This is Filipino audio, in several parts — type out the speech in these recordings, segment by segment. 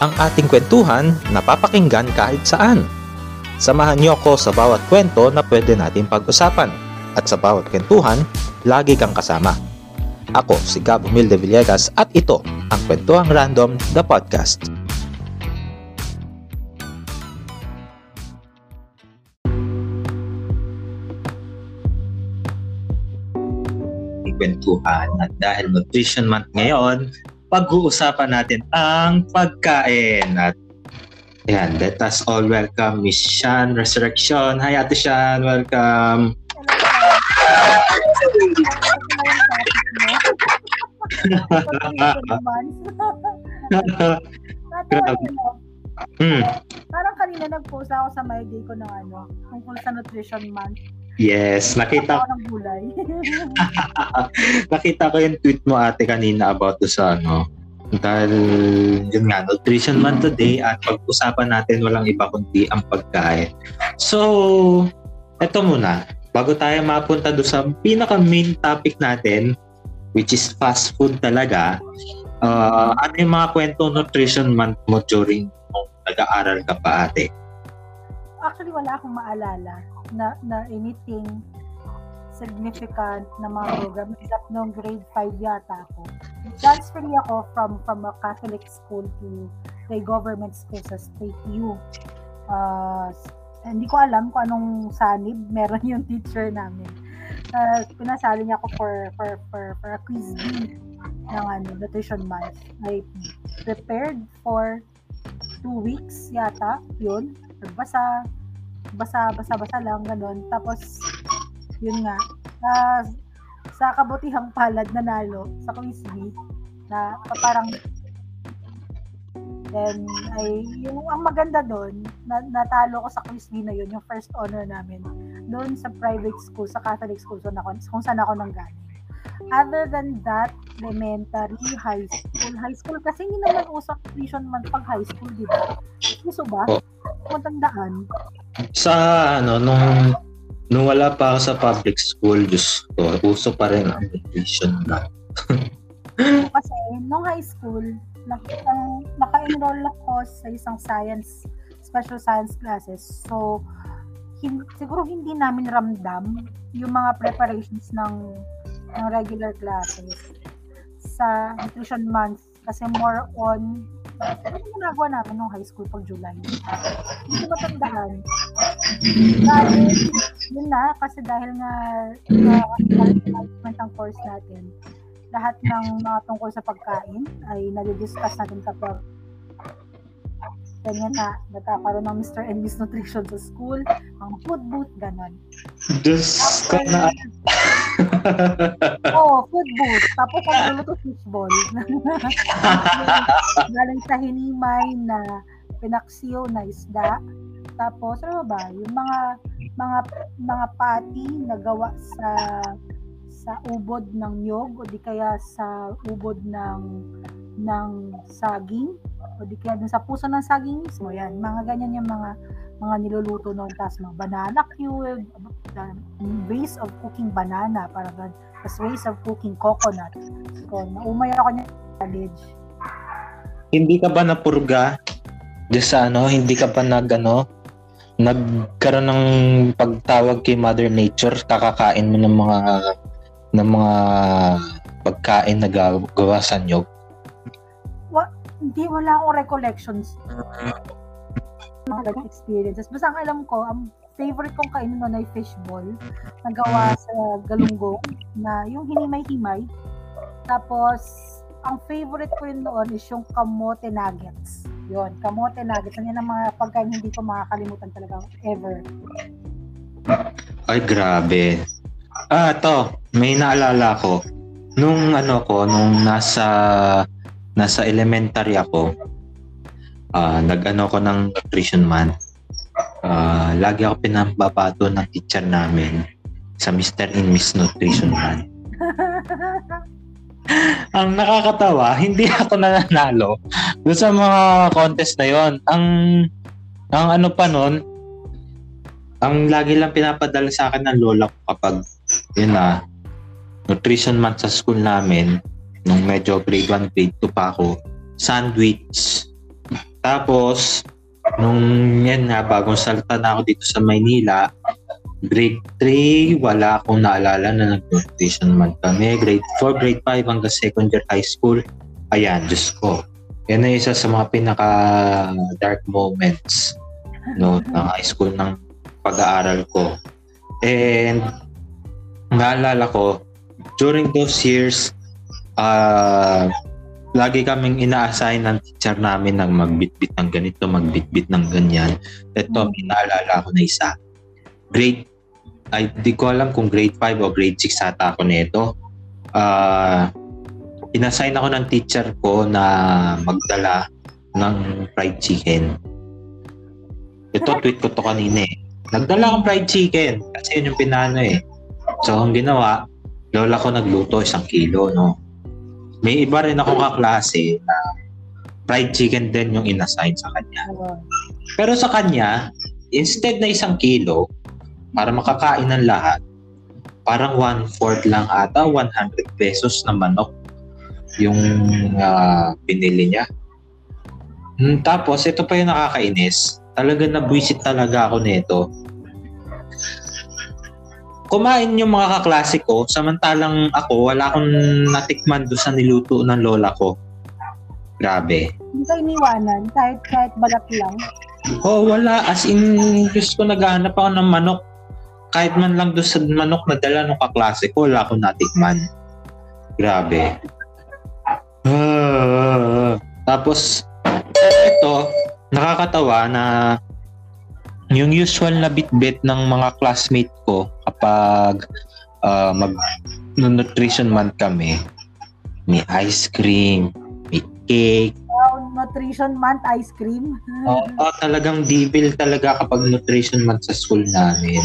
ang ating kwentuhan na papakinggan kahit saan. Samahan niyo ako sa bawat kwento na pwede natin pag-usapan at sa bawat kwentuhan, lagi kang kasama. Ako si Gab Humilde Villegas at ito ang Kwentuhang Random, the podcast. kwentuhan at dahil Nutrition Month ngayon, pag-uusapan natin ang pagkain at yan, let us all welcome Miss Shan Resurrection. Hi Ate Shan, welcome. Hmm. Parang kanina nag-post ako sa my day ko ng ano, tungkol sa nutrition month. Yes, nakita gulay. nakita ko yung tweet mo ate kanina about do sa ano dahil yun nga nutrition month today at pag-usapan natin walang iba kundi ang pagkain. So, eto muna bago tayo mapunta do sa pinaka main topic natin which is fast food talaga. Uh, ano yung mga kwento nutrition month mo during nung nag-aaral ka pa ate? Actually, wala akong maalala na, na anything significant na mga program except nung grade 5 yata ako. Transfer ako from from a Catholic school to a government school sa State U. Uh, hindi ko alam kung anong sanib meron yung teacher namin. Uh, pinasali niya ako for for for, for a quiz bee ng ano, nutrition month. I prepared for two weeks yata, yun. Nagbasa, basa, basa, basa lang, ganun. Tapos, yun nga, uh, sa kabutihang palad nanalo sa quiz na parang Then, ay, yung ang maganda doon, na, natalo ko sa quiz bee na yun, yung first honor namin, doon sa private school, sa Catholic school, so na, kung saan ako nanggaling. Other than that, elementary, high school. High school kasi hindi naman usap tuition man pag high school, di ba? Uso ba? Oh. Kung tandaan. Sa ano nung nung wala pa ako sa public school, just ko, uso pa rin ang nutrition na. Kasi nung high school, nak- ang- naka-enroll ako sa isang science, special science classes. So, hin- siguro hindi namin ramdam yung mga preparations ng, ng regular classes sa nutrition month kasi more on ano yung ginagawa namin nung high school pag July? Hindi ko matandaan. Dahil, yun na, kasi dahil nga management ang course natin, lahat ng mga tungkol sa pagkain ay nadi-discuss natin kapag ganyan na, nagkakaroon ng Mr. and Miss Nutrition sa school, ang food booth, ganon. Diyos ko na. Oo, oh, food booth. Tapos ang luluto fishball. Galing sa hinimay na pinaksiyo na isda. Tapos, ano ba, yung mga mga mga patty na gawa sa sa ubod ng nyog o di kaya sa ubod ng ng saging o di kaya dun sa puso ng saging mismo yan. Mga ganyan yung mga mga niluluto noon. Tapos mga banana cube ways of cooking banana para tapos ways of cooking coconut. So naumay ako niya college hindi ka ba napurga Diyos sa ano, hindi ka ba nag ano, nagkaroon ng pagtawag kay Mother Nature, kakakain mo ng mga ng mga pagkain na gawa sa nyog? Hindi, wala akong recollections. Mga ganang experiences. Basta ang alam ko, ang favorite kong kainin noon ay fishball na gawa sa galunggong na yung hinimay-himay. Tapos, ang favorite ko rin noon is yung kamote nuggets. Yun, kamote nuggets. Yan ang mga pagkain hindi ko makakalimutan talaga ever. Ay, grabe. Ah, to, may naalala ko. Nung ano ko, nung nasa nasa elementary ako, ah nag-ano ko ng nutrition month. Ah, lagi ako pinababato ng teacher namin sa Mr. and Miss Nutrition Month. Ang nakakatawa, hindi ako nananalo doon sa mga contest na yon. Ang ang ano pa noon, ang lagi lang pinapadala sa akin ng lola ko kapag yun na nutrition month sa school namin nung medyo grade 1, grade 2 pa ako, sandwich. Tapos, nung yan nga, bagong salta na ako dito sa Maynila, grade 3, wala akong naalala na nag-nutrition man kami. Grade 4, grade 5 hanggang second year high school, ayan, Diyos ko. Yan na isa sa mga pinaka dark moments no, ng high school ng pag-aaral ko. And naalala ko, during those years, uh, lagi kaming ina-assign ng teacher namin ng magbitbit ng ganito, magbitbit ng ganyan. Ito, mm. naalala ko na isa. Grade, ay di ko alam kung grade 5 o grade 6 ata ako nito. Uh, inassign ako ng teacher ko na magdala ng fried chicken. Ito, tweet ko to kanina eh. Nagdala akong fried chicken kasi yun yung pinano eh. So, ang ginawa, lola ko nagluto isang kilo, no? May iba rin akong kaklase na fried chicken din yung inassign sa kanya. Pero sa kanya, instead na isang kilo, para makakain ng lahat, parang one-fourth lang ata, 100 pesos na manok yung uh, binili niya. Hmm, tapos, ito pa yung nakakainis. Talaga nabwisit talaga ako nito. Kumain yung mga kaklase ko, samantalang ako, wala akong natikman doon sa niluto ng lola ko. Grabe. Hindi ka iniwanan, kahit, kahit balat lang. Oo, oh, wala. As in, Diyos ko, naghahanap ako ng manok. Kahit man lang doon sa manok na dala ng kaklase ko, wala akong natikman. Grabe. Ah, tapos, ito, nakakatawa na yung usual na bit-bit ng mga classmate ko kapag uh, mag nutrition month kami, may ice cream, may cake. Wow, nutrition month ice cream. Oo, oh, oh, talagang devil talaga kapag nutrition month sa school namin.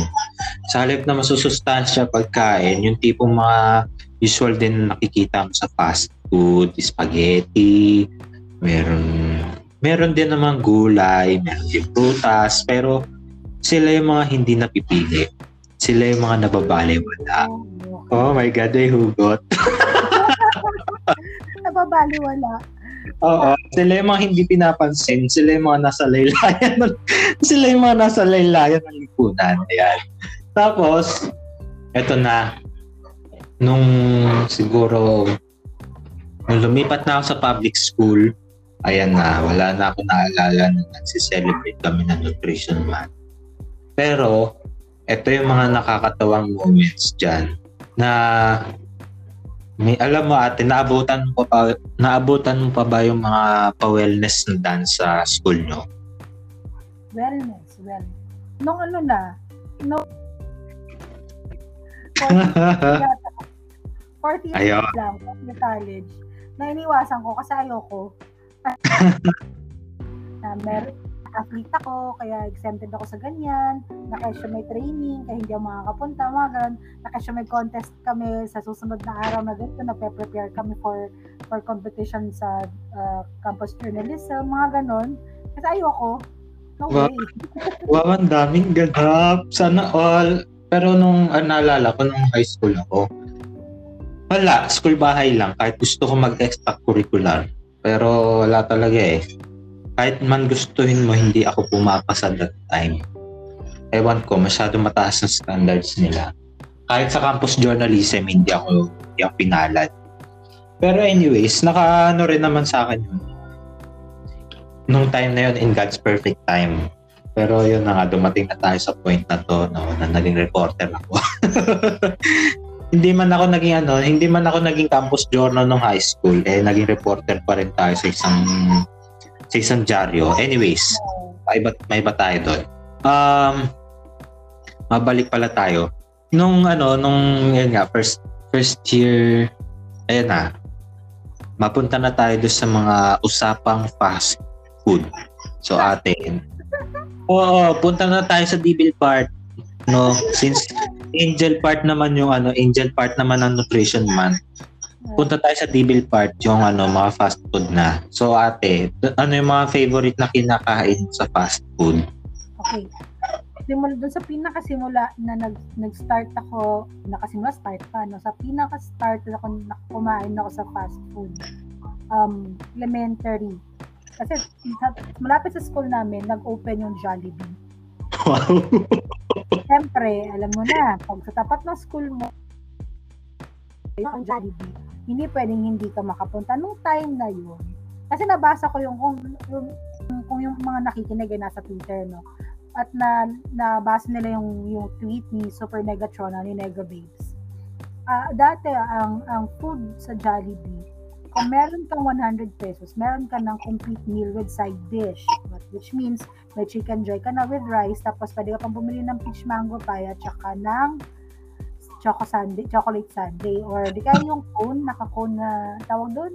Sa halip na masusustansya pagkain, yung tipong mga usual din nakikita mo sa fast food, spaghetti, meron meron din namang gulay, meron din prutas, pero sila yung mga hindi napipili. Sila yung mga nababaliwala. Oh my God, ay hugot. nababaliwala. Oo, sila yung mga hindi pinapansin. Sila yung mga nasa laylayan. Ng, sila yung mga nasa laylayan ng lipunan. Ayan. Tapos, eto na. Nung siguro Nung lumipat na ako sa public school, ayan na, wala na ako naalala na nagsiselebrate kami ng nutrition month. Pero, ito yung mga nakakatawang moments dyan na may alam mo ate, naabutan mo pa, naabutan mo pa ba yung mga pa-wellness na dance sa school nyo? Wellness, wellness. Nung ano na, no, 40 years lang, college, na iniwasan ko kasi ayoko. na mer athlete ako, kaya exempted ako sa ganyan, nakasya may training, kaya hindi ako makakapunta, mga ganun, nakasya may contest kami sa susunod na araw na ganito, nagpe-prepare kami for for competition sa uh, campus journalism, mga ganun. Kasi ayoko, no wow. way. wow, ang daming ganap. Sana all. Pero nung uh, naalala ko, nung high school ako, wala, school bahay lang. Kahit gusto ko mag-extracurricular. Pero wala talaga eh. Kahit man gustuhin mo, hindi ako pumapasa that time. Ewan ko, masyado mataas ang standards nila. Kahit sa campus journalism, hindi ako, hindi ako pinalad. Pero anyways, naka ano rin naman sa akin yun. Nung time na yun, in God's perfect time. Pero yun na nga, dumating na tayo sa point na to no, na naging reporter ako. hindi man ako naging ano, hindi man ako naging campus journal nung high school, eh naging reporter pa rin tayo sa isang sa isang dyaryo. Anyways, may iba, may iba tayo doon. Um, mabalik pala tayo. Nung ano, nung yun nga, first first year, ayun na, mapunta na tayo doon sa mga usapang fast food. So atin. Oo, punta na tayo sa Devil part. No, since angel part naman yung ano, angel part naman ng nutrition month. Punta tayo sa devil part, yung ano, mga fast food na. So ate, ano yung mga favorite na kinakain sa fast food? Okay. Simula doon sa pinakasimula na nag, nag-start ako, nakasimula start pa, no? sa pinaka-start na kumain ako sa fast food. Um, elementary. Kasi malapit sa school namin, nag-open yung Jollibee. Wow. Siyempre, alam mo na, pag sa tapat ng school mo, yung Jollibee, hindi pwedeng hindi ka makapunta nung time na yun. Kasi nabasa ko yung kung yung, kung yung mga nakikinig ay nasa Twitter, no? At na nabasa nila yung yung tweet ni Super Megatron ni Nega Babes. Ah, dati ang ang food sa Jollibee, kung meron kang 100 pesos, meron ka ng complete meal with side dish. Which means, may chicken joy ka na with rice, tapos pwede ka pang bumili ng peach mango pie at saka ng choco sundae, chocolate sundae, or di kaya yung cone, naka-cone na tawag doon?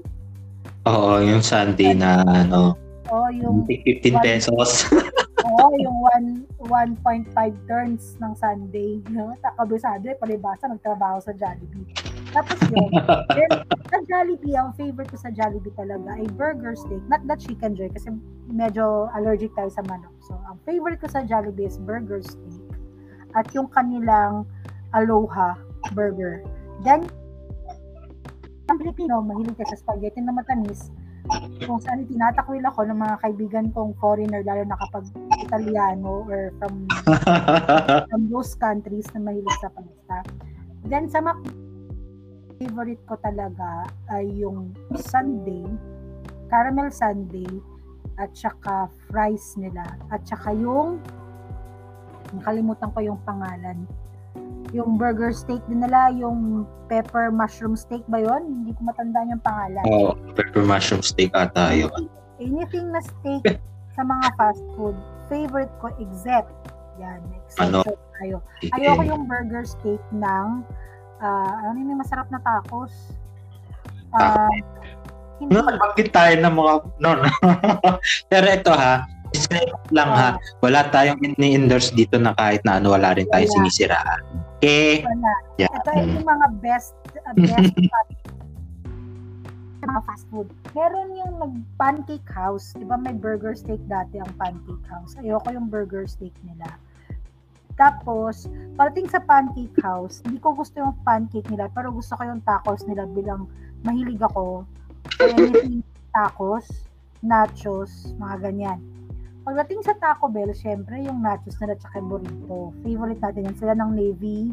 Oo, yung Sunday na ano, O yung, 15 pesos. o yung one, 1.5 turns ng Sunday. No? Kabisado, eh, palibasa, nagtrabaho sa Jollibee. Tapos yun, then, sa Jollibee, ang favorite ko sa Jollibee talaga ay burger steak, not the chicken joy, kasi medyo allergic tayo sa manok. So, ang favorite ko sa Jollibee is burger steak at yung kanilang aloha burger. Then, ang Pilipino, mahilig ka sa spaghetti na matamis, kung saan tinatakwil ako ng mga kaibigan kong foreigner, lalo na kapag Italiano or from from those countries na mahilig sa pasta. Then sa Mac favorite ko talaga ay yung sundae, caramel sundae, at saka fries nila. At saka yung, nakalimutan ko yung pangalan. Yung burger steak din nila, yung pepper mushroom steak ba yon? Hindi ko matandaan yung pangalan. Oo, pepper mushroom steak ata yun. Anything na steak sa mga fast food, favorite ko except, yan, Ano? exception tayo. Ayoko yung burger steak ng ah ano yung may masarap na tacos? Ah, hindi. No, nabanggit tayo ng mga, no, no. Pero ito ha, disclaimer lang ha, wala tayong ini-endorse dito na kahit na ano, wala rin tayong Wala. sinisiraan. Okay? Wala. Yeah. Ito yung mga best uh, best fast- mga fast food. Meron yung nag-pancake house. Di ba may burger steak dati ang pancake house? Ayoko yung burger steak nila. Tapos, parating sa pancake house, hindi ko gusto yung pancake nila, pero gusto ko yung tacos nila bilang mahilig ako. Anything tacos, nachos, mga ganyan. Pagdating sa Taco Bell, syempre yung nachos nila tsaka yung burrito. Favorite natin yan. Sila ng Navy,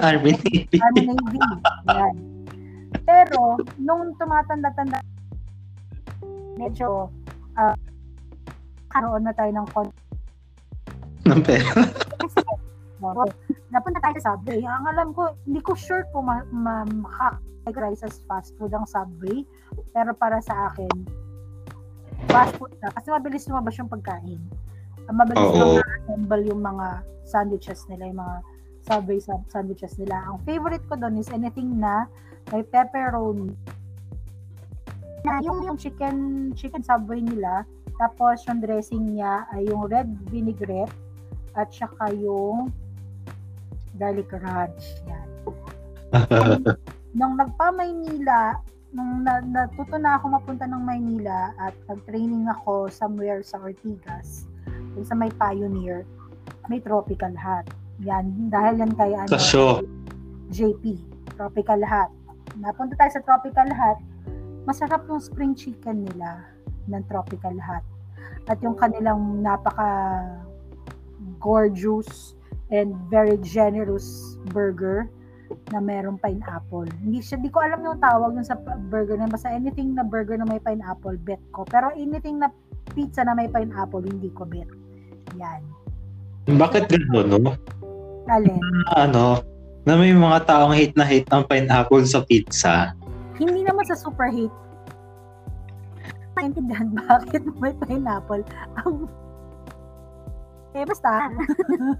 Armin Army Navy. Yan. Pero, nung tumatanda-tanda, medyo, ah, karoon na tayo ng kon- ng pera. Napunta tayo sa Subway. Ang alam ko, hindi ko sure kung ma- ma- makakategorize as fast food ang Subway. Pero para sa akin, fast food na. Kasi mabilis lumabas yung pagkain. Mabilis Oo. na assemble yung mga sandwiches nila, yung mga Subway sa- sandwiches nila. Ang favorite ko doon is anything na may pepperoni. Na yung, yung chicken chicken Subway nila, tapos yung dressing niya ay yung red vinaigrette at saka yung garlic ranch. Yan. Nung nagpa-Maynila, nung na, natuto na ako mapunta ng Maynila at nag-training ako somewhere sa Ortigas, dun sa may Pioneer, may tropical hut. Yan, dahil yan kay ano, show. JP, tropical hut. Napunta tayo sa tropical hut, masarap yung spring chicken nila ng tropical hut. At yung kanilang napaka gorgeous and very generous burger na merong pineapple. Hindi siya, di ko alam yung tawag yung sa burger na basta anything na burger na may pineapple, bet ko. Pero anything na pizza na may pineapple, hindi ko bet. Yan. Bakit gano'n, no? Alin? Ano, na may mga taong hate na hate ng pineapple sa pizza. Hindi naman sa super hate. Maintindihan bakit may pineapple. Ang eh, basta.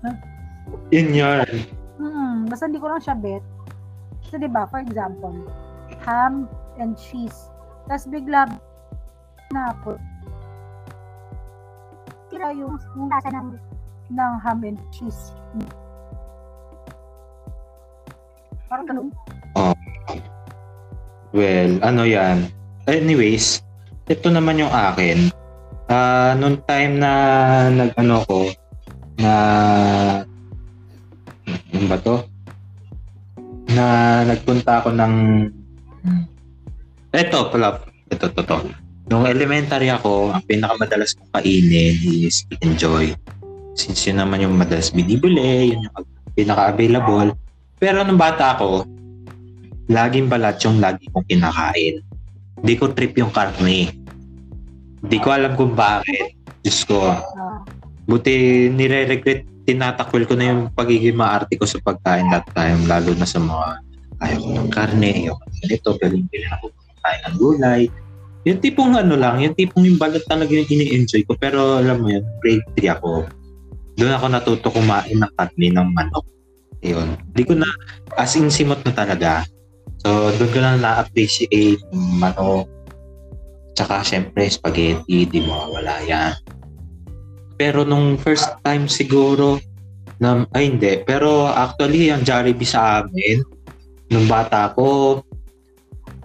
Yun yun. Hmm, basta hindi ko lang siya bet. So, di ba, for example, ham and cheese. Tapos bigla na po. Tira yung, lasa ng, ng ham and cheese. Parang ganun. Well, ano yan. Anyways, ito naman yung akin. Ah, nung time na nag-ano ko, na ano ba to? Na nagpunta ako ng eto pala, ito, to, to. Nung elementary ako, ang pinakamadalas kong kainin is enjoy. Since yun naman yung madalas binibili, yun yung pinaka-available. Pero nung bata ako, laging balat yung lagi kong kinakain. Hindi ko trip yung karne. Hindi ko alam kung bakit. Diyos ko. Buti nire-regret, tinatakwil ko na yung pagiging maarte ko sa pagkain that time, lalo na sa mga ayaw ko ng karne, ayaw ko ng ganito, galing bilhin ako kain ng gulay. Yung tipong ano lang, yung tipong yung balat talaga yung ini-enjoy ko. Pero alam mo yun, grade 3 ako. Doon ako natuto kumain ng karne ng manok. Yun. Hindi ko na, as in simot na talaga. So, doon ko na na-appreciate yung manok. Tsaka, syempre, spaghetti, di mawawala yan. Pero nung first time siguro, na, ay hindi, pero actually, ang Jollibee sa amin, nung bata ko,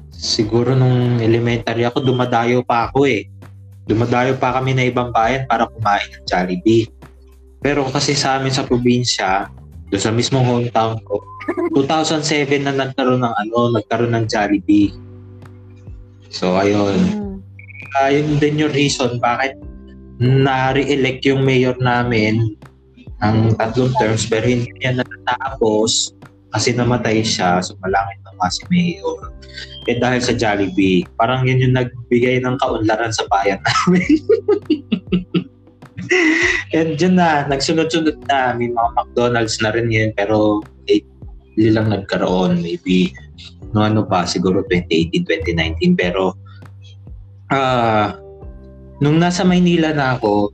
siguro nung elementary ako, dumadayo pa ako eh. Dumadayo pa kami na ibang bayan para kumain ng Jollibee. Pero kasi sa amin sa probinsya, doon sa mismong hometown ko, 2007 na nagkaroon ng ano, nagkaroon ng Jollibee. So ayun, Mm. Uh, yun din yung reason bakit na-re-elect yung mayor namin ng tatlong terms pero hindi niya natatapos kasi namatay siya, sumalangit na nga si mayor. Eh dahil sa Jollibee, parang yun yung nagbigay ng kaunlaran sa bayan namin. And yun na, nagsunod-sunod na, may mga McDonald's na rin yun, pero lately lang nagkaroon, maybe no ano pa, siguro 2018, 2019, pero ah nung nasa Maynila na ako,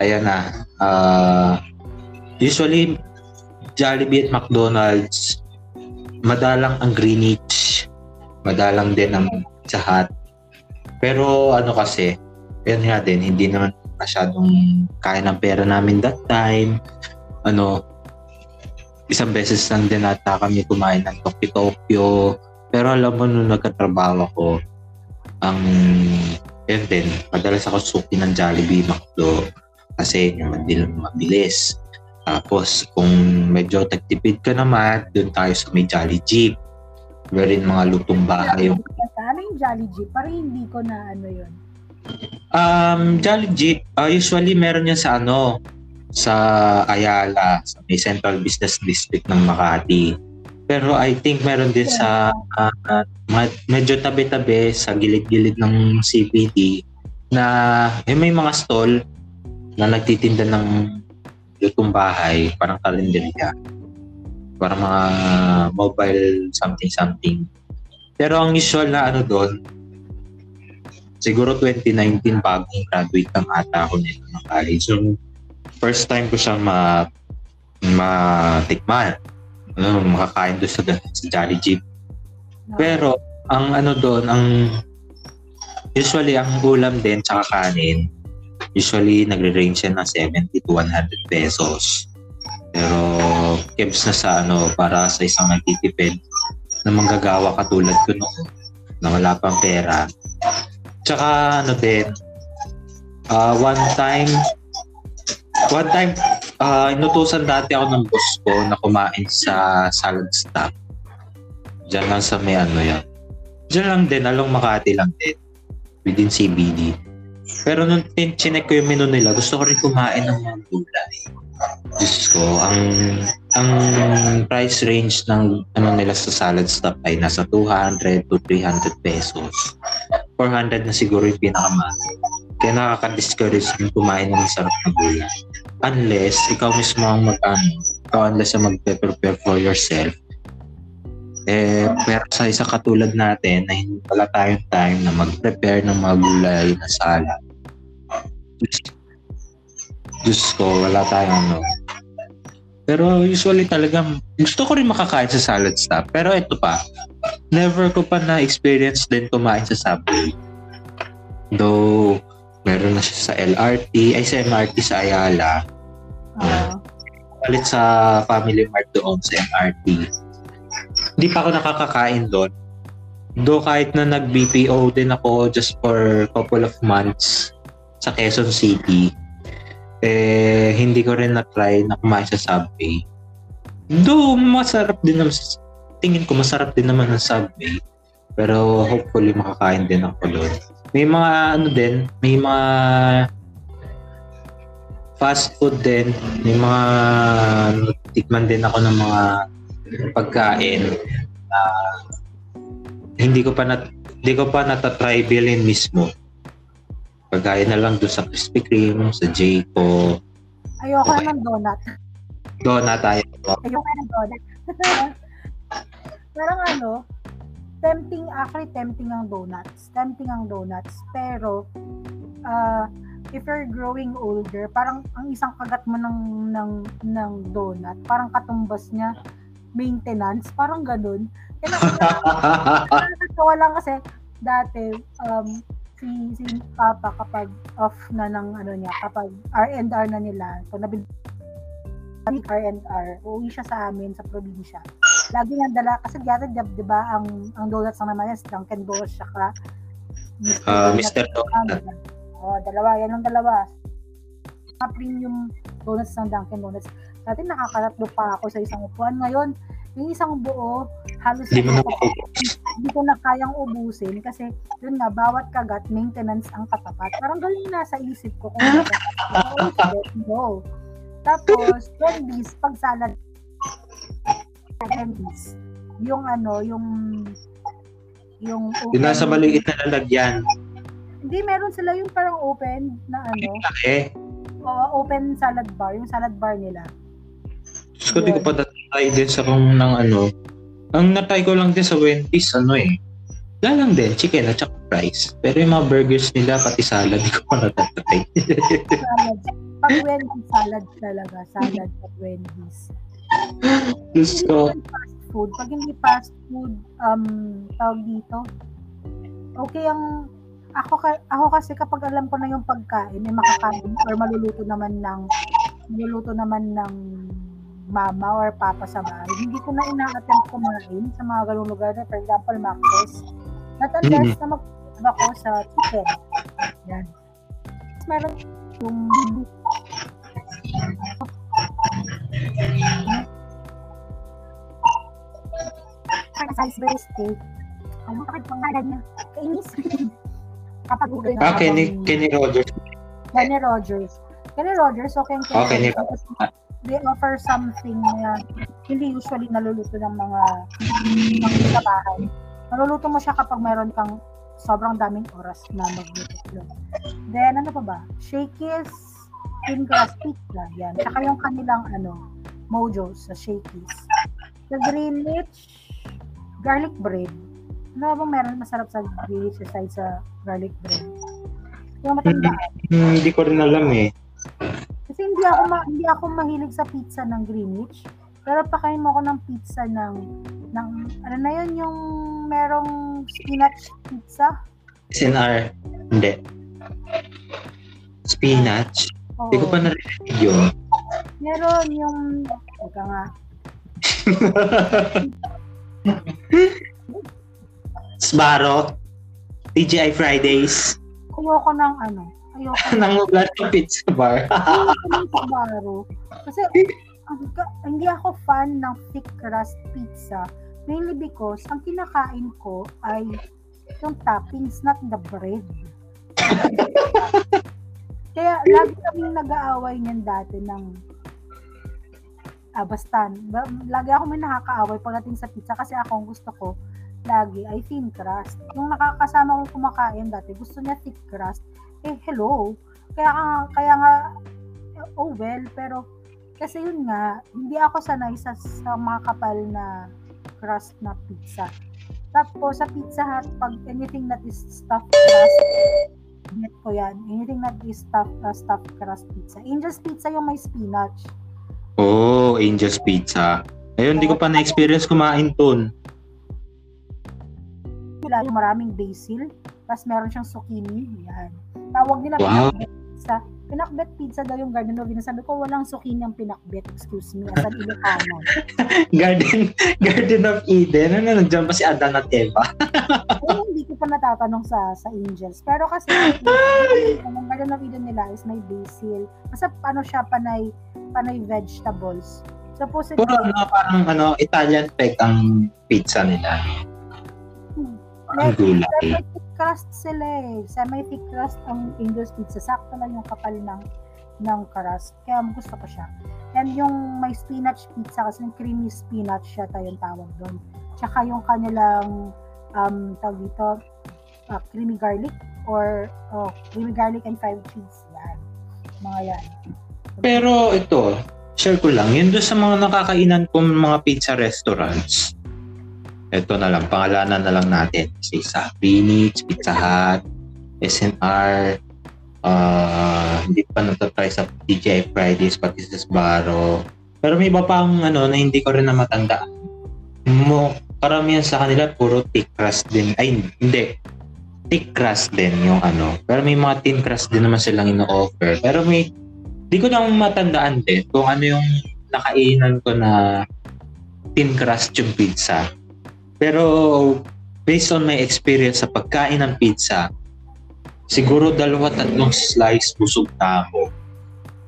ayan na, ah usually Jollibee at McDonald's, madalang ang Greenwich, madalang din ang Pizza. Pero ano kasi, yan nga din, hindi naman masyadong kaya ng pera namin that time. Ano, isang beses lang din ata kami kumain ng Tokyo Tokyo. Pero alam mo, nung nagkatrabaho ako, ang yun din, madalas ako suki ng Jollibee, McDo, kasi mabilis. Tapos, kung medyo tagtipid ka naman, doon tayo sa may Jolly Jeep. Wherein mga lutong bahay yung Ano yung Jolly Jeep? Parang hindi ko na ano yun. Um, Jolly Jeep, uh, usually meron yan sa ano, sa Ayala, sa may Central Business District ng Makati. Pero I think meron din sa uh, medyo tabi-tabi sa gilid-gilid ng CPD na eh, may mga stall na nagtitinda ng lutong bahay, parang kalendarya. Parang mga mobile something-something. Pero ang usual na ano doon, siguro 2019 bagong graduate lang ata ako nito ng college. So, first time ko siya ma matikman. Ano, makakain doon sa, sa. No? Pero, ang ano doon, ang usually ang ulam din tsaka kanin, usually nagre-range yan ng 70 to 100 pesos. Pero, kebs na sa ano, para sa isang nagtitipid na manggagawa katulad ko noon na wala pang pera. Tsaka ano din, ah, one time, one time, ah, inutusan dati ako ng boss ko na kumain sa salad stop. Diyan lang sa may ano yan. Diyan lang din, along Makati lang din. Within CBD. Pero nung chinek ko yung menu nila, gusto ko rin kumain ng mga gulay. Diyos ko, ang ang price range ng ano nila sa salad stop ay nasa 200 to 300 pesos. 400 na siguro yung pinakamahal. Kaya nakaka-discourage yung kumain ng masarap na gulay. Unless, ikaw mismo ang mag-ano, ikaw unless ang mag-prepare for yourself. Eh, pero sa isa katulad natin na hindi wala tayong time na mag-prepare ng mga gulay na salad. Diyos, Diyos ko, wala tayong ano. Pero usually talagang gusto ko rin makakain sa salad stop. Pero ito pa, never ko pa na-experience din kumain sa Subway. Though, meron na siya sa LRT, ay sa MRT sa Ayala. Ah, Palit sa Family Mart doon sa MRT. Hindi pa ako nakakakain doon. Though kahit na nag-BPO din ako just for couple of months sa Quezon City, eh, hindi ko rin na-try na kumain sa Subway. Though, masarap din naman, tingin ko masarap din naman ang Subway. Pero hopefully makakain din ako doon. May mga ano din, may mga fast food din, may mga tikman din ako ng mga pagkain na hindi ko pa nat hindi ko pa natatry bilhin mismo. Pagkain na lang doon sa Krispy Kreme, sa Jayco. Ayoko Okay. ng donut. Doon na tayo. Ayoko ng donut. Parang ano, tempting, actually tempting ang donuts. Tempting ang donuts. Pero, uh, if you're growing older, parang ang isang kagat mo ng, ng, ng donut, parang katumbas niya, maintenance, parang ganun. Kaya nakakatawa lang kasi dati, um, si, si Papa kapag off na ng ano niya, kapag R&R na nila, so nabil R&R, uuwi siya sa amin sa probinsya. Lagi niyang dala, kasi dati, di, di ba, ang, ang donuts ng naman is Dunkin' Donuts, saka Mr. Ah, Donut. Mr. Donut. Oh, dalawa, yan ang dalawa. Mga premium donuts ng Dunkin' Donuts. Dati nakakatatlo pa ako sa isang upuan. Ngayon, yung isang buo, halos Hindi ako- hindi ko na kayang ubusin kasi yun nga, bawat kagat, maintenance ang katapat. Parang galing na sa isip ko kung ano no. Tapos, Wendy's, pag salad, Wendy's, yung ano, yung yung Yung nasa open- maliit na lalagyan. Hindi, meron sila yung parang open na ano, Eh, oo, open salad bar, yung salad bar nila. Diyos ko, di ko pa natry din sa kung ng ano. Ang natry ko lang din sa Wendy's, ano eh. Wala lang din, chicken at saka fries. Pero yung mga burgers nila, pati salad, di ko pa natatry. Salad. Pag Wendy's, salad talaga. Salad pag Wendy's. Diyos ko. fast food. Pag hindi fast food, um, tawag dito, okay ang ako ka, ako kasi kapag alam ko na yung pagkain may makakain or maluluto naman ng maluluto naman ng mama or papa sa bahay, hindi ko na ina-attempt kumain sa mga ganung lugar na, for example, Macros. Not unless na mag ako sa chicken. Yan. Meron yung Salisbury steak. Ano bakit pangalan niya? Kainis. Kapag Google na Ah, Kenny, Kenny Rogers. Kenny Rogers. Kenny Rogers, okay ang Oh, Kenny Rogers. They offer something na hindi usually naluluto ng mga mga sa bahay. Naluluto mo siya kapag meron kang sobrang daming oras na magluto. Then, ano pa ba? Shakey's thin crust pizza. Yan. Tsaka yung kanilang ano, mojo sa Shakey's. Sa Greenwich, garlic bread. Ano ba meron masarap sa Greenwich aside sa garlic bread? Yung matanda. Hmm, hindi ko rin alam eh. Kasi hindi ako ma- hindi ako mahilig sa pizza ng Greenwich. Pero pakain mo ako ng pizza ng ng ano na yun yung merong spinach pizza. SNR. Hindi. Spinach. Hindi ko pa narinig yun. Meron yung Teka nga. Sbarro. TGI Fridays. Ayoko ng ano. Ayoko Nang blood pizza bar. Ayoko ng Sbarro. Kasi ang hindi ako fan ng thick crust pizza. Mainly because ang kinakain ko ay yung toppings, not the bread. Kaya lagi kaming nag-aaway niyan dati ng ah, basta, ba- lagi ako may nakakaaway pagdating sa pizza kasi ako ang gusto ko lagi ay thin crust. Yung nakakasama ko kumakain dati, gusto niya thick crust. Eh, hello. Kaya, nga- kaya nga, oh well, pero kasi yun nga, hindi ako sanay sa, sa mga kapal na crust na pizza. Tapos sa Pizza Hut, pag anything that is stuffed crust, get ko yan. Anything that is stuffed, uh, stuffed crust pizza. Angel's Pizza yung may spinach. Oh, Angel's Pizza. Ayun, hindi ko pa na-experience kumain dun. Wala yung maraming basil. Tapos meron siyang zucchini. Yan. Tawag nila Wow. pizza. Pinakbet pizza daw yung Garden of Eden. Sabi ko, walang zucchini ang pinakbet. Excuse me. Asan Ilocano? Garden Garden of Eden. Ano, nandiyan pa si Adan at Eva? Hindi ko pa natatanong sa sa Angels. Pero kasi ang Garden of Eden nila is may basil. Kasi ano siya, panay, panay vegetables. Supposedly, Puro ano, parang ano, Italian peg ang pizza nila. Ang may, gulay. May crust sila eh. Semi-thick crust ang Angel's Pizza. Sakto lang yung kapal ng ng crust. Kaya gusto ko siya. And yung may spinach pizza kasi yung creamy spinach siya tayong tawag doon. Tsaka yung kanilang um, tawag dito, uh, creamy garlic or oh, creamy garlic and five cheese. Yan. Mga yan. Pero ito, share ko lang, yun doon sa mga nakakainan kong mga pizza restaurants. Ito na lang, pangalanan na lang natin. Kasi sa Phoenix, Pizza Hut, SNR, uh, hindi pa natatry sa TGI Fridays, pati sa Sbarro. Pero may iba pang ano na hindi ko rin na matandaan. Mo, karamihan sa kanila puro thick crust din. Ay, hindi. Thick crust din yung ano. Pero may mga thin crust din naman silang ino-offer. Pero may, di ko lang matandaan din kung ano yung nakainan ko na thin crust yung pizza. Pero based on my experience sa pagkain ng pizza, siguro dalawa tatlong slice busog na ako.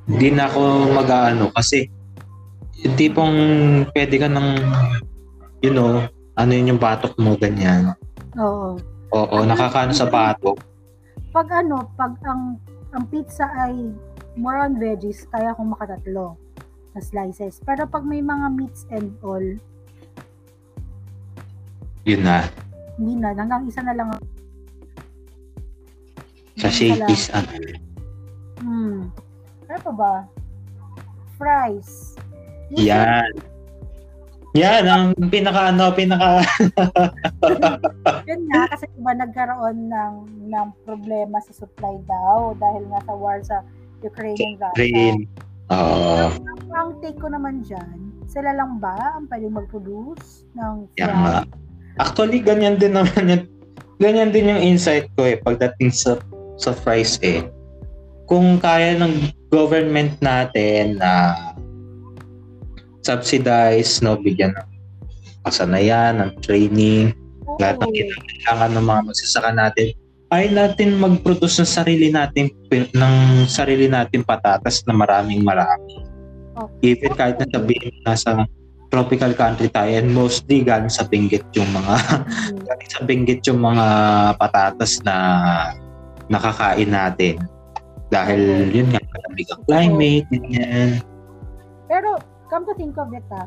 Hindi na ako mag-aano kasi yung tipong pwede ka ng you know, ano yun yung batok mo ganyan. Oo. Oo, nakakaano sa batok. Pag ano, pag ang ang pizza ay more on veggies, kaya kong makatatlo na slices. Pero pag may mga meats and all, Yun na. hindi na. Hanggang isa na lang. ang- lang. shakies, ano. Hmm. Ano pa ba? Fries. Yung Yan. Yan, ang pinaka ano, pinaka Yun nga, kasi diba nagkaroon ng, ng problema sa supply daw dahil nga sa war sa Ukraine and Russia. green. Oo. Ang take ko naman dyan, sila lang ba ang pwedeng mag-produce ng Yan nga. Actually, ganyan din naman yung, ganyan din yung insight ko eh, pagdating sa, sa fries eh. Kung kaya ng government natin na subsidize, no, bigyan ng kasanayan, ng training, Oo. lahat ng kailangan ng mga magsasaka natin, ay natin mag-produce ng sarili natin ng sarili natin patatas na maraming marami. Okay. Even kahit na sabihin na sa tropical country tayo and mostly galing sa Benguet yung mga Hmm. galing sa Benguet yung mga patatas na nakakain natin. Dahil yun nga, malamig ang climate, ganyan. Pero, come to think of it ah,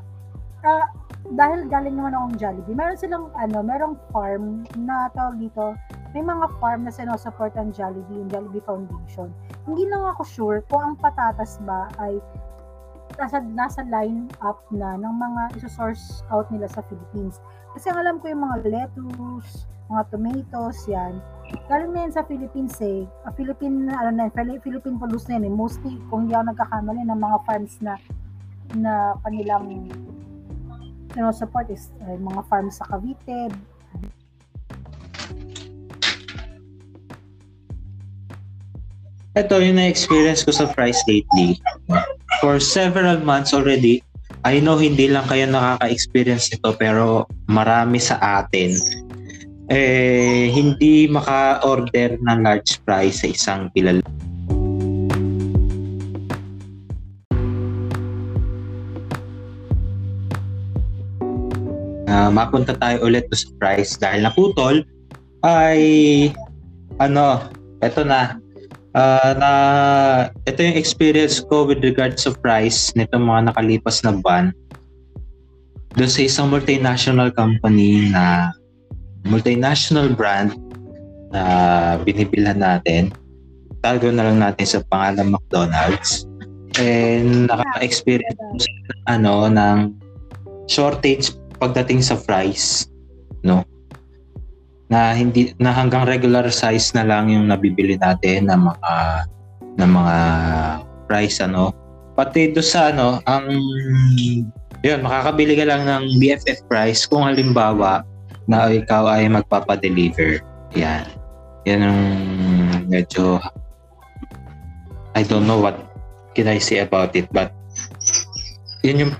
ah, dahil galing naman akong Jollibee, meron silang, ano, merong farm na tawag dito, may mga farm na sinusupport ang Jollibee, yung Jollibee Foundation. Hindi lang ako sure kung ang patatas ba ay nasa, nasa line up na ng mga isosource out nila sa Philippines. Kasi alam ko yung mga lettuce, mga tomatoes, yan. Galing na yan sa Philippines eh. A Philippine, ano na, yan, Philippine produce na yan eh. Mostly, kung hindi ako nagkakamali, ng mga farms na na kanilang you know, support is uh, mga farms sa Cavite. Ito yung na-experience ko sa fries lately. For several months already, I know hindi lang kayo nakaka-experience nito pero marami sa atin eh hindi maka-order ng large fries sa isang kilala. Ah, mapunta tayo ulit sa fries dahil naputol ay ano, eto na Ah, na ito yung experience ko with regards to price nitong mga nakalipas na ban doon sa isang multinational company na multinational brand na binibilhan natin. Tago na lang natin sa pangalan McDonald's. And sila, ano ng shortage pagdating sa fries no na hindi na hanggang regular size na lang yung nabibili natin ng mga ng mga price ano. Pati do sa ano ang yun makakabili ka lang ng BFF price kung halimbawa na ikaw ay magpapa-deliver. Yan. Yan ang medyo I don't know what can I say about it but yun yung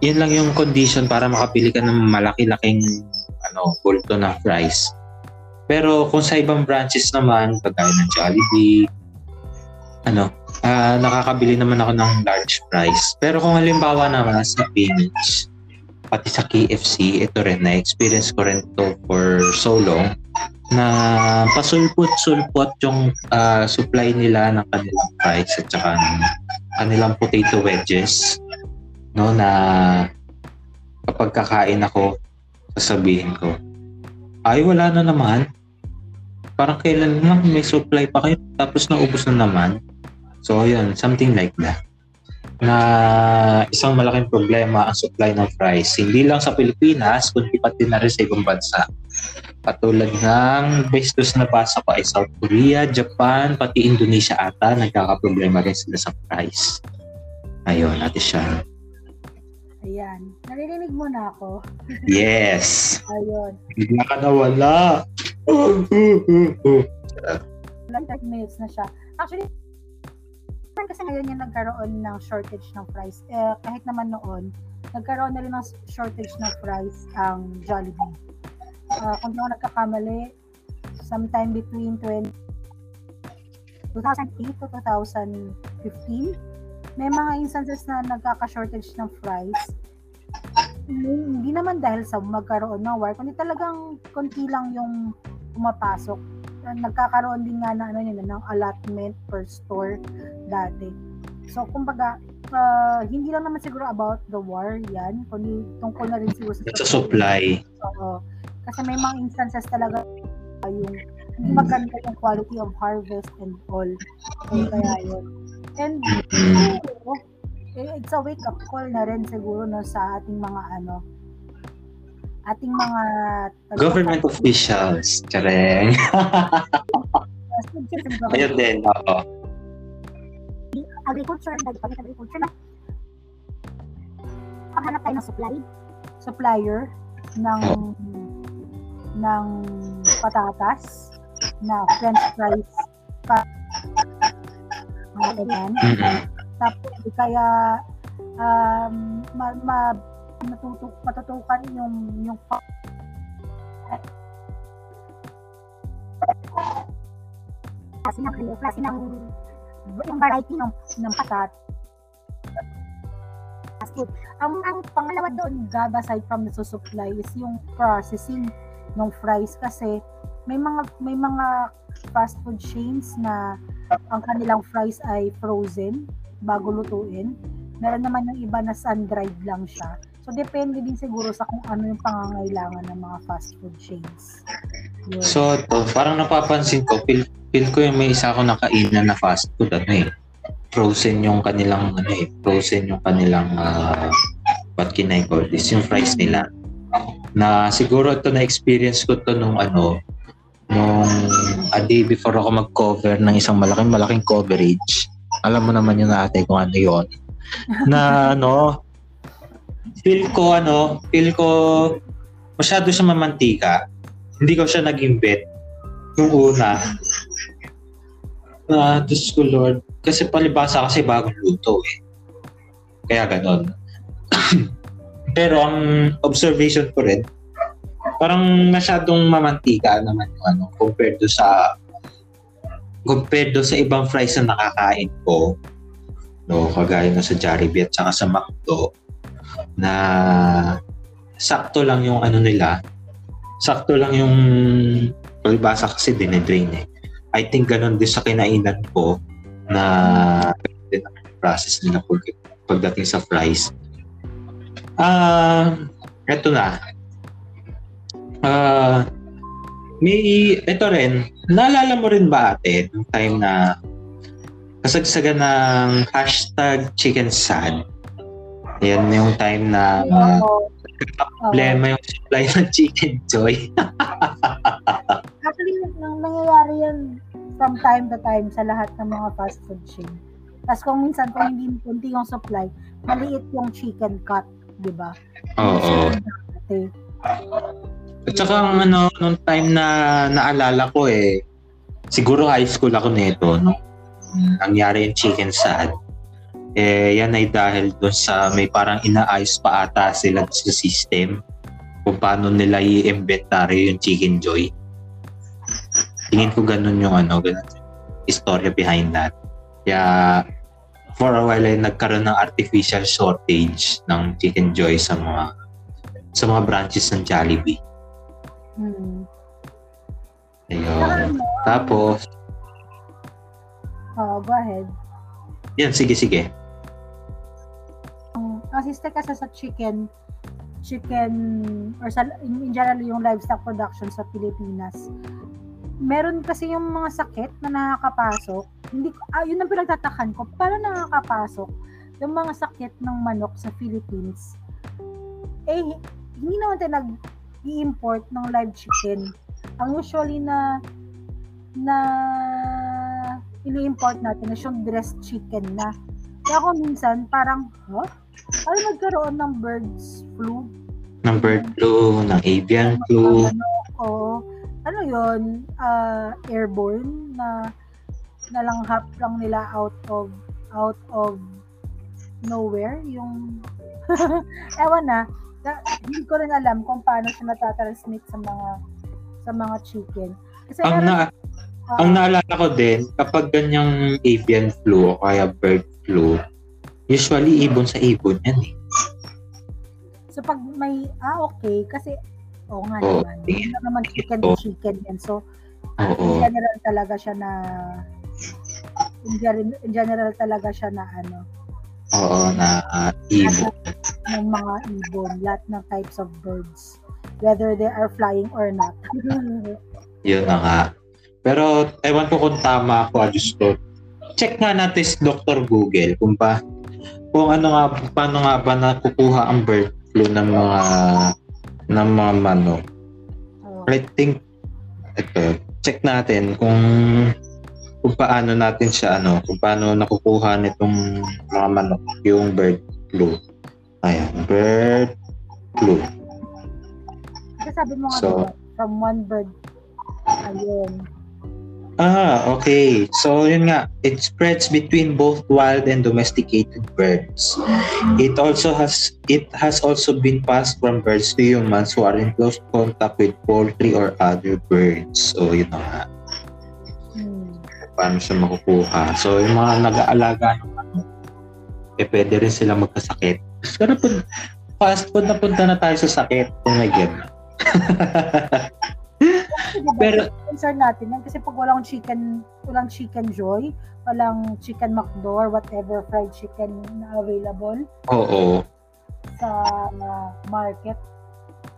yun lang yung condition para makapili ka ng malaki-laking ano, bulto ng fries. Pero kung sa ibang branches naman, kagaya ng Jollibee, ano, ah, nakakabili naman ako ng large fries. Pero kung halimbawa naman sa Phoenix, pati sa KFC, ito rin, na-experience ko rin to for so long. na pasulpot-sulpot yung ah, supply nila ng kanilang fries at saka ng kanilang potato wedges no na kapag kakain ako sasabihin ko ay wala na naman. Parang kailan lang may supply pa kayo tapos naubos na naman. So yun something like that. Na isang malaking problema ang supply ng fries hindi lang sa Pilipinas kundi pati na rin sa ibang bansa. Katulad ng bestos na basa ko ay South Korea, Japan, pati Indonesia ata, nagkakaproblema rin sila sa price. Ayun, ate siya. Ayan. Naririnig mo na ako. Yes! Ayun. Bigla ka nawala. Ilang 30 minutes na siya. Actually, kasi ngayon yung nagkaroon ng shortage ng fries. Eh, kahit naman noon, nagkaroon na rin ng shortage ng fries ang Jollibee. Uh, kung di ako nagkakamali, sometime between 20, 2008 to 2015, may mga instances na nagkaka-shortage ng fries. Hindi naman dahil sa magkaroon ng war, kundi talagang konti lang yung pumapasok. Uh, nagkakaroon din nga na ano yun, ng allotment per store dati. So, kumbaga, uh, hindi lang naman siguro about the war yan, kundi tungkol na rin siguro sa, sa supply. Oo. Kasi may mga instances talaga yung hindi maganda yung quality of harvest and all. So, kaya yun. And siguro, eh, it's a wake-up call na rin siguro no, sa ating mga ano, ating mga government officials. Tsareng. Ayun din, oo. Agriculture, public agriculture na paghanap tayo ng supply supplier ng ng patatas na french fries ganyan. Mm-mm. Tapos kaya um, ma, ma matutuk, matutukan yung yung klase ng ano, klase ng yung variety ng ng patat. Food. Ang, ang pangalawa doon, Gab, aside from the supply, is yung processing ng fries kasi may mga may mga fast food chains na ang kanilang fries ay frozen bago lutuin. Meron naman yung iba na sun-dried lang siya. So, depende din siguro sa kung ano yung pangangailangan ng mga fast food chains. Yun. So, to, parang napapansin ko, feel, feel ko yung may isa ako nakainan na fast food, ano eh. Frozen yung kanilang, ano eh, frozen yung kanilang, uh, what can I call this, yung fries nila. Na siguro ito na-experience ko to nung ano, nung a day before ako mag-cover ng isang malaking malaking coverage. Alam mo naman yun ate kung ano yun. Na ano, feel ko ano, feel ko masyado siya mamantika. Hindi ko siya naging bet nung una. Ah, Diyos ko Lord. Kasi palibasa kasi bagong luto eh. Kaya ganon. Pero ang observation ko rin, parang masyadong mamantika naman yung ano, compared do sa compared do sa ibang fries na nakakain ko. No kagaya na sa Jollibee at saka sa McDo na sakto lang yung ano nila. Sakto lang yung palibasa kasi dinedrain eh. I think ganun din sa kinainan ko na din ang process nila pag- pagdating sa fries. Ah eto na Ah, may ito rin. Naalala mo rin ba ate nung time na kasagsagan ng hashtag chicken sad? Yan yung time na uh, problema yung supply ng chicken joy. Actually, nang nangyayari yan from time to time sa lahat ng mga fast food chain. Tapos kung minsan, kung hindi kunti yung supply, maliit yung chicken cut, di ba? Oo. Dati. At saka ang ano, nung time na naalala ko eh, siguro high school ako nito, no? nangyari yung chicken sad. Eh, yan ay dahil doon sa may parang inaayos pa ata sila sa system kung paano nila i-inventory yung chicken joy. Tingin ko ganun yung ano, ganun istorya behind that. Kaya for a while ay nagkaroon ng artificial shortage ng chicken joy sa mga sa mga branches ng Jollibee. Hmm. Ayun. Tapos, Oh, go ahead. yan, sige, sige. Ang assistant kasi sa chicken, chicken, or sa, in, in general, yung livestock production sa Pilipinas, meron kasi yung mga sakit na nakakapasok. Hindi, ah, yun ang pinagtatakan ko. Paano nakakapasok yung mga sakit ng manok sa Philippines? Eh, hindi naman tayo nag-i-import ng live chicken. Ang usually na na ini-import natin is yung dressed chicken na. Kaya ako minsan parang, huh? Ano nagkaroon ng birds flu? Ng bird flu, ng avian flu. Ano, o, ano yun, ah, airborne na nalanghap lang nila out of out of nowhere yung ewan na, na hindi ko rin alam kung paano siya natatransmit sa mga sa mga chicken. Kasi Ang, meron, na, ah, ang naalala ko din, kapag ganyang avian flu o kaya bird flu, usually ibon sa ibon yan eh. So pag may, ah okay, kasi, oo nga Oo. naman, hindi na naman chicken to chicken yan. So, in Oo. general talaga siya na, in, gen- in general talaga siya na ano, Oo, na uh, ibon. ng mga ibon, lahat ng types of birds, whether they are flying or not. Yun na nga. Pero ewan ko kung tama ako, Ajusto. Check nga natin si Dr. Google kung pa kung ano nga paano nga ba nakukuha ang bird flu ng mga ng mga manok. Oo. I think ito, check natin kung kung paano natin siya ano, kung paano nakukuha nitong mga manok yung bird flu. Ayan, bird flu. Kasi sabi mo nga, So- diba, from one bird, ayun. Ah, okay. So, yun nga, it spreads between both wild and domesticated birds. It also has it has also been passed from birds to humans who are in close contact with poultry or other birds. So, yun na nga. Paano siya makukuha? So, yung mga nag-aalaga ng manok, eh, pwede rin sila magkasakit. Pero po, fast food na punta na tayo sa sakit. Oh God. Kasi diba, Pero- concern natin yan kasi pag walang chicken, walang chicken joy, walang chicken McDo or whatever fried chicken na available Oo. sa uh, market,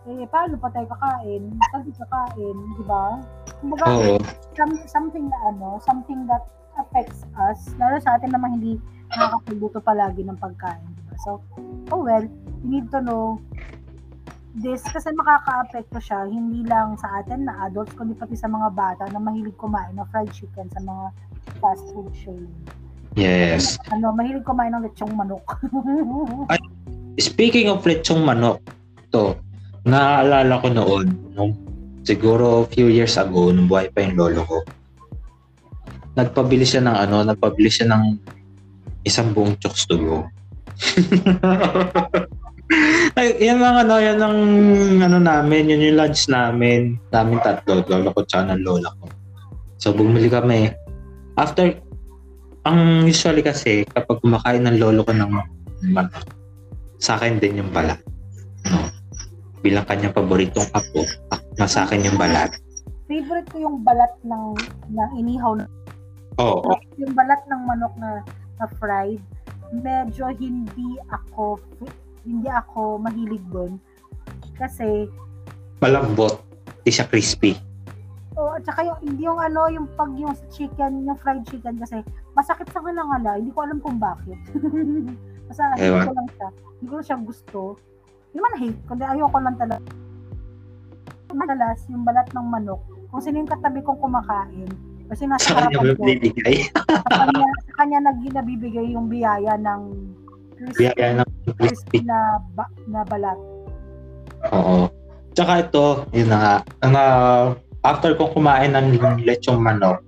eh, paano pa tayo kakain? Tayo kakain, di ba? Kumbaga, some, something na ano, something that affects us, lalo sa atin naman hindi nakakapagluto palagi ng pagkain, di ba? So, oh well, you need to know this kasi makaka-apekto siya hindi lang sa atin na adults kundi pati sa mga bata na mahilig kumain ng fried chicken sa mga fast food chain. Yes. Ano, mahilig kumain ng lechong manok. Speaking of lechong manok, to, naaalala ko noon, nung siguro few years ago, nung buhay pa yung lolo ko, nagpabili siya ng ano, nagpabili siya ng isang buong chokes to. Ay, yan ang ano, yan ang ano namin, yun yung lunch namin, namin tatlo, lolo ko tsaka ng lola ko. So, bumili kami. After, ang usually kasi, kapag kumakain ng lolo ko ng manok, sa akin din yung balat. Bilang kanyang paboritong apo, na sa akin yung balat. Favorite ko yung balat ng, ng inihaw Oo. Oh, yung balat ng manok na, na fried, medyo hindi ako hindi ako mahilig doon. Kasi, malambot. Hindi siya crispy. oh, at saka yung, hindi yung ano, yung pag yung sa chicken, yung fried chicken kasi, masakit sa kalangala, hindi ko alam kung bakit. Basta, hindi ko lang siya, hindi ko siya gusto. Hindi man hate, kundi ayoko lang talaga. Madalas, yung balat ng manok, kung sino yung katabi kong kumakain, kasi nasa Sa kanya harapan ko, bibigay. sa kanya, sa kanya nag, nabibigay yung biyaya ng crispy, Biyaya ng crispy na, ba, na balat. Oo. Tsaka ito, yun na nga. Ang, ah, after kong kumain ng lechong manok,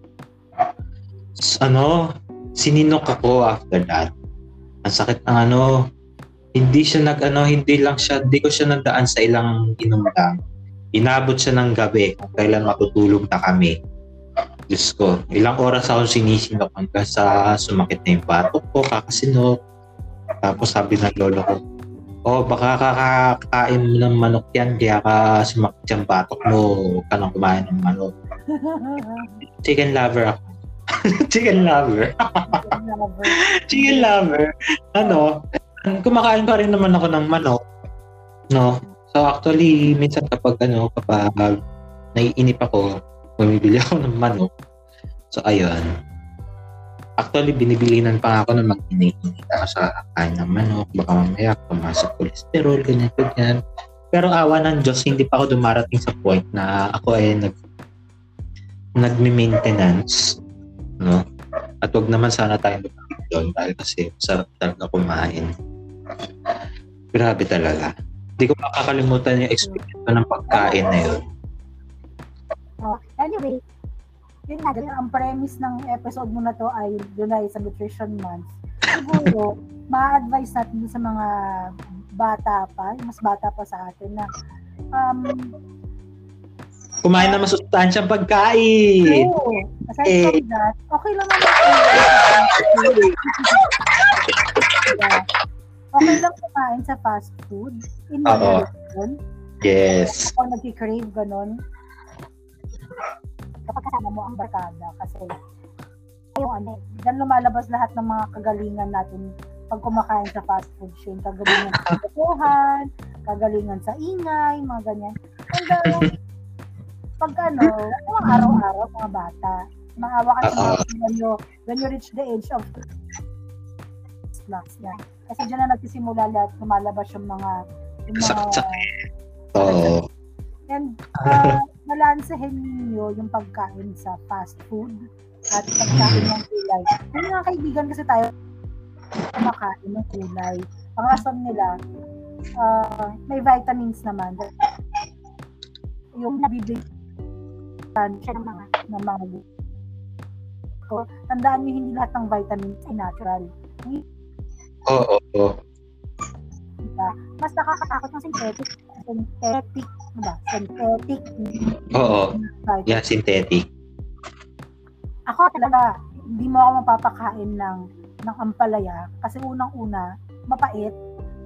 ano, sininok ako after that. Ang sakit ng ano, hindi siya nag ano, hindi lang siya, hindi ko siya nagdaan sa ilang inom lang. Inabot siya ng gabi kung kailan matutulog na kami. Diyos ko, ilang oras ako sinisinok hanggang sa sumakit na yung batok ko, kakasinok. Tapos sabi ng lolo ko, oh, baka kakakain mo ng manok yan, kaya ka sumakit yung batok mo, huwag ka nang kumain ng manok. Chicken lover ako. Chicken lover. Lover. Chicken lover. Ano, kumakain pa rin naman ako ng manok. No? So actually, minsan kapag ano, kapag naiinip ako, bumibili ako ng manok. So ayun. Actually, binibilinan pa ako ng mag-init ako sa kain ng manok. Baka mamaya pumasok cholesterol, ganyan, ganyan. Pero awa ng Diyos, hindi pa ako dumarating sa point na ako ay nag nagme-maintenance. No? At wag naman sana tayo doon dahil kasi sarap talaga kumain. Grabe talaga. Hindi ko makakalimutan yung experience ko ng pagkain na yun. Oh, anyway, yun nga, ang premise ng episode mo na to ay ay sa Nutrition Month. Siguro, ma-advise natin sa mga bata pa, mas bata pa sa atin na um, Kumain na masustansyang pagkain. Oo. Aside Eh. from that, okay lang naman Yeah. Okay lang kumain sa fast food in moderation. Yes. Ako nag-crave ganon. Kapag kasama mo ang barkada kasi yung ano, dyan lumalabas lahat ng mga kagalingan natin pag kumakain sa fast food chain. Kagalingan sa katotohan, kagalingan sa ingay, mga ganyan. And uh, pag ano, mga araw-araw, mga bata, maawa ka sa mga when you, when you reach the age of snacks na. Kasi dyan na nagsisimula lahat, lumalabas yung mga yung mga. Oo. And uh, balansehin ninyo yung pagkain sa fast food at pagkain ng gulay. Yung mga kaibigan kasi tayo kumakain ng gulay. Ang rason nila, uh, may vitamins naman. Yung nabibigyan siya ng mga ng mga So, tandaan nyo, hindi lahat ng vitamins ay natural. Oo. oo. Diba? Mas nakakatakot ng synthetic synthetic, diba? Synthetic Oo. vitamins. Yeah, synthetic. ako talaga, hindi mo ako mapapakain ng ng ampalaya kasi unang-una, mapait.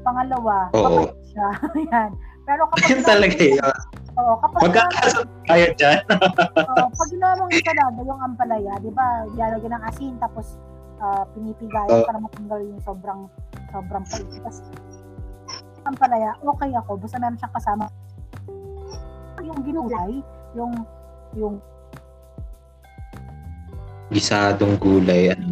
Pangalawa, Oo. mapait siya. Yan. Pero kapag Yun talaga yun. Oo, kapag Magkakasal tayo dyan. Oo, pag ginawa mong ensalada yung ampalaya, di ba, ilalagyan ng asin tapos ah, pinipigayan Oo. para matanggal yung sobrang sobrang pait. Tapos ampalaya, okay ako, basta meron siyang kasama yung ginulay, yung yung Gisadong gulay. Ano.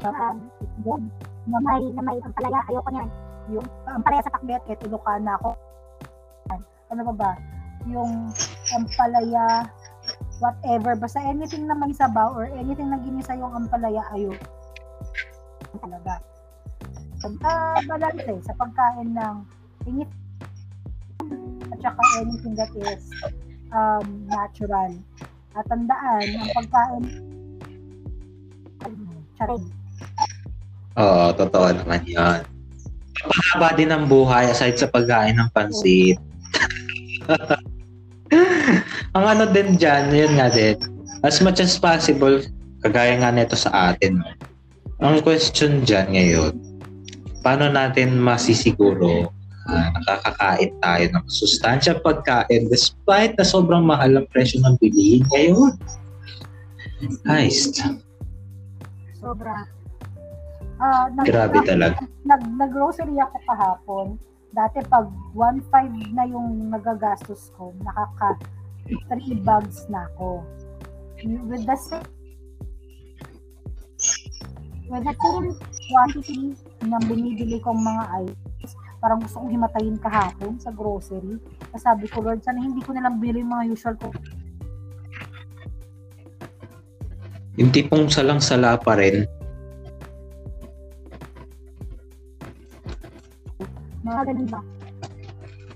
yung na may, na may ampalaya, ayoko niyan. Yung ampalaya sa takbet, kahit Ilocana ako. Ano ba ba? Yung ampalaya, whatever, basta anything na may sabaw or anything na ginisa yung ampalaya, ayoko. Talaga. Ah, balance eh, sa pagkain ng init at saka anything that is um, natural. At tandaan, ang pagkain charing. Oo, totoo naman yan. Mahaba din ang buhay aside sa pagkain ng pansit. ang ano din dyan, yun nga din, as much as possible, kagaya nga nito sa atin, ang question dyan ngayon, paano natin masisiguro na nakakakain tayo ng sustansya pagkain despite na sobrang mahal ang presyo ng bilihin ngayon? Guys, Sobra. Ah, nag- grabe talaga. nag, nag-grocery ako kahapon. Dati pag 1.5 na yung nagagastos ko, nakaka 3 bags na ako. With the same with the same quantity na binibili kong mga items, parang gusto kong himatayin kahapon sa grocery. Sabi ko, Lord, sana hindi ko nalang bili yung mga usual ko. Yung tipong salang-sala pa rin, ganun ba?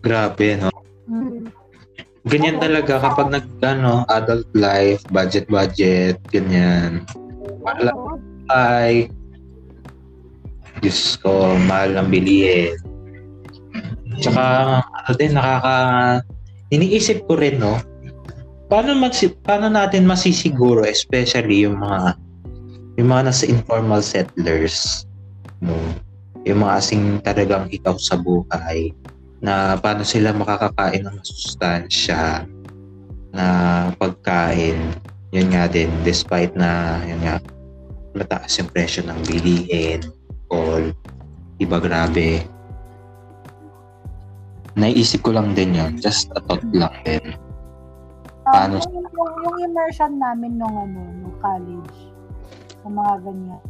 grabe, no? Mm. Ganyan talaga kapag nag, ano, adult life, budget-budget, ganyan. Wala. Oo. Ay, Diyos ko, mahal ang bilihin. Tsaka, ano din, nakaka... Iniisip ko rin, no? Paano, masi, paano natin masisiguro, especially yung mga yung mga nasa informal settlers, no? Yung mga asing talagang ikaw sa buhay, na paano sila makakakain ng masustansya na pagkain. yun nga din, despite na, yun nga, mataas yung presyo ng bilihin, all, iba grabe. Naisip ko lang din yun, just a thought lang din. Paano- Um, yung, yung, yung immersion namin nung ano, nung college, sa mga ganyan.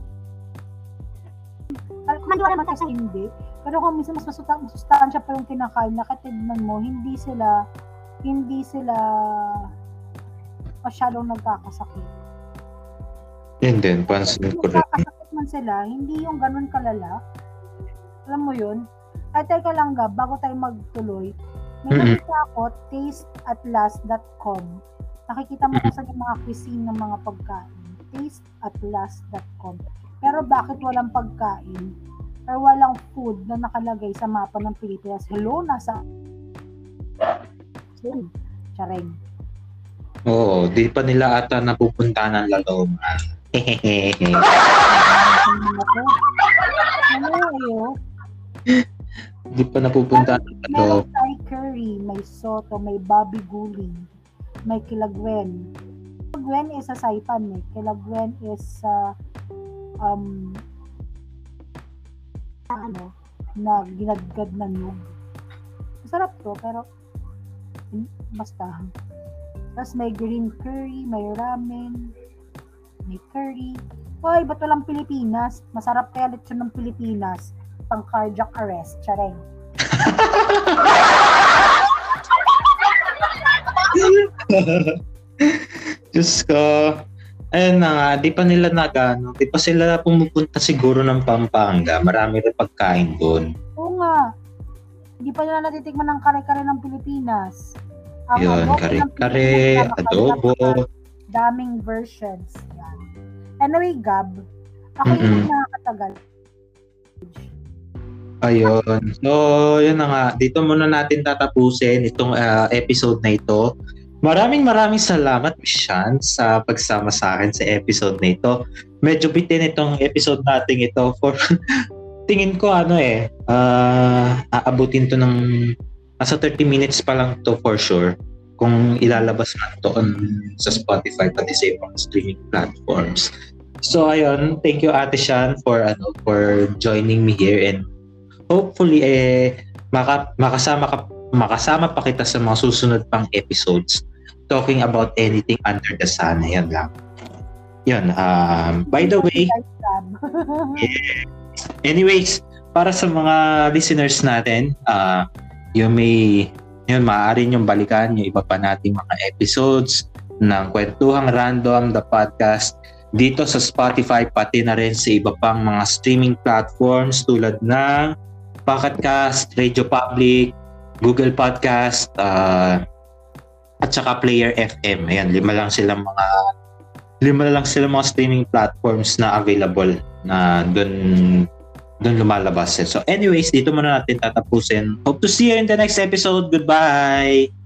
Maniwala man tayo sa hindi. Pero kung minsan mas masusta, masustansya pa yung kinakain, nakatignan mo, hindi sila, hindi sila masyadong nagkakasakit. Yun din, pansin ko rin. Nagkakasakit man sila, hindi yung ganun kalala. Alam mo yun? Ay, teka lang Gab, bago tayo magtuloy, may Mm-mm. nakita ako, tasteatlast.com. Nakikita mo kasi yung mga cuisine ng mga pagkain. Tasteatlast.com. Pero bakit walang pagkain or walang food na nakalagay sa mapa ng Pilipinas? Hello, nasa... Sorry. Charing. Oo, di pa nila ata napupunta ng Laloma. Hehehe. Ano yun? di pa napupunta ng Laloma. Meron curry, may soto, may babi guling, may kilagwen. Kilagwen is sa saipan eh. Kilagwen is sa um ano na ginagad na nyug. Masarap to pero hmm, basta. Tapos may green curry, may ramen, may curry. Hoy, ba't walang Pilipinas? Masarap kaya lechon ng Pilipinas. Pang cardiac arrest. Chareng. Diyos ko. Ayun na nga, di pa nila nagano, di pa sila pumupunta siguro ng Pampanga. Marami rin pagkain doon. Oo nga. Hindi pa nila natitikman ng kare-kare ng Pilipinas. Ang Yun, kare-kare, adobo. Daming versions. Yan. Anyway, Gab, ako yung Mm-mm. nakakatagal. Ayun. So, yun na nga. Dito muna natin tatapusin itong ah, episode na ito. Maraming maraming salamat, Miss Shan, sa pagsama sa akin sa episode na ito. Medyo bitin itong episode natin ito for tingin ko ano eh, ah, aabutin to ng nasa 30 minutes pa lang to for sure kung ilalabas man to on, sa Spotify pati sa ibang streaming platforms. So ayun, thank you Ate Shan for ano for joining me here and hopefully eh maka, makasama ka makasama pa kita sa mga susunod pang episodes talking about anything under the sun. Ayan lang. Yun. Um, by the way, Gab. anyways, para sa mga listeners natin, uh, you may, yun, maaari nyo balikan yung iba pa nating mga episodes ng Kwentuhang Random, the podcast, dito sa Spotify, pati na rin sa iba pang mga streaming platforms tulad ng Pocketcast, Radio Public, Google Podcast, uh, at saka Player FM. Ayan, lima lang silang mga lima lang silang mga streaming platforms na available na doon doon lumalabas. So anyways, dito muna natin tatapusin. Hope to see you in the next episode. Goodbye!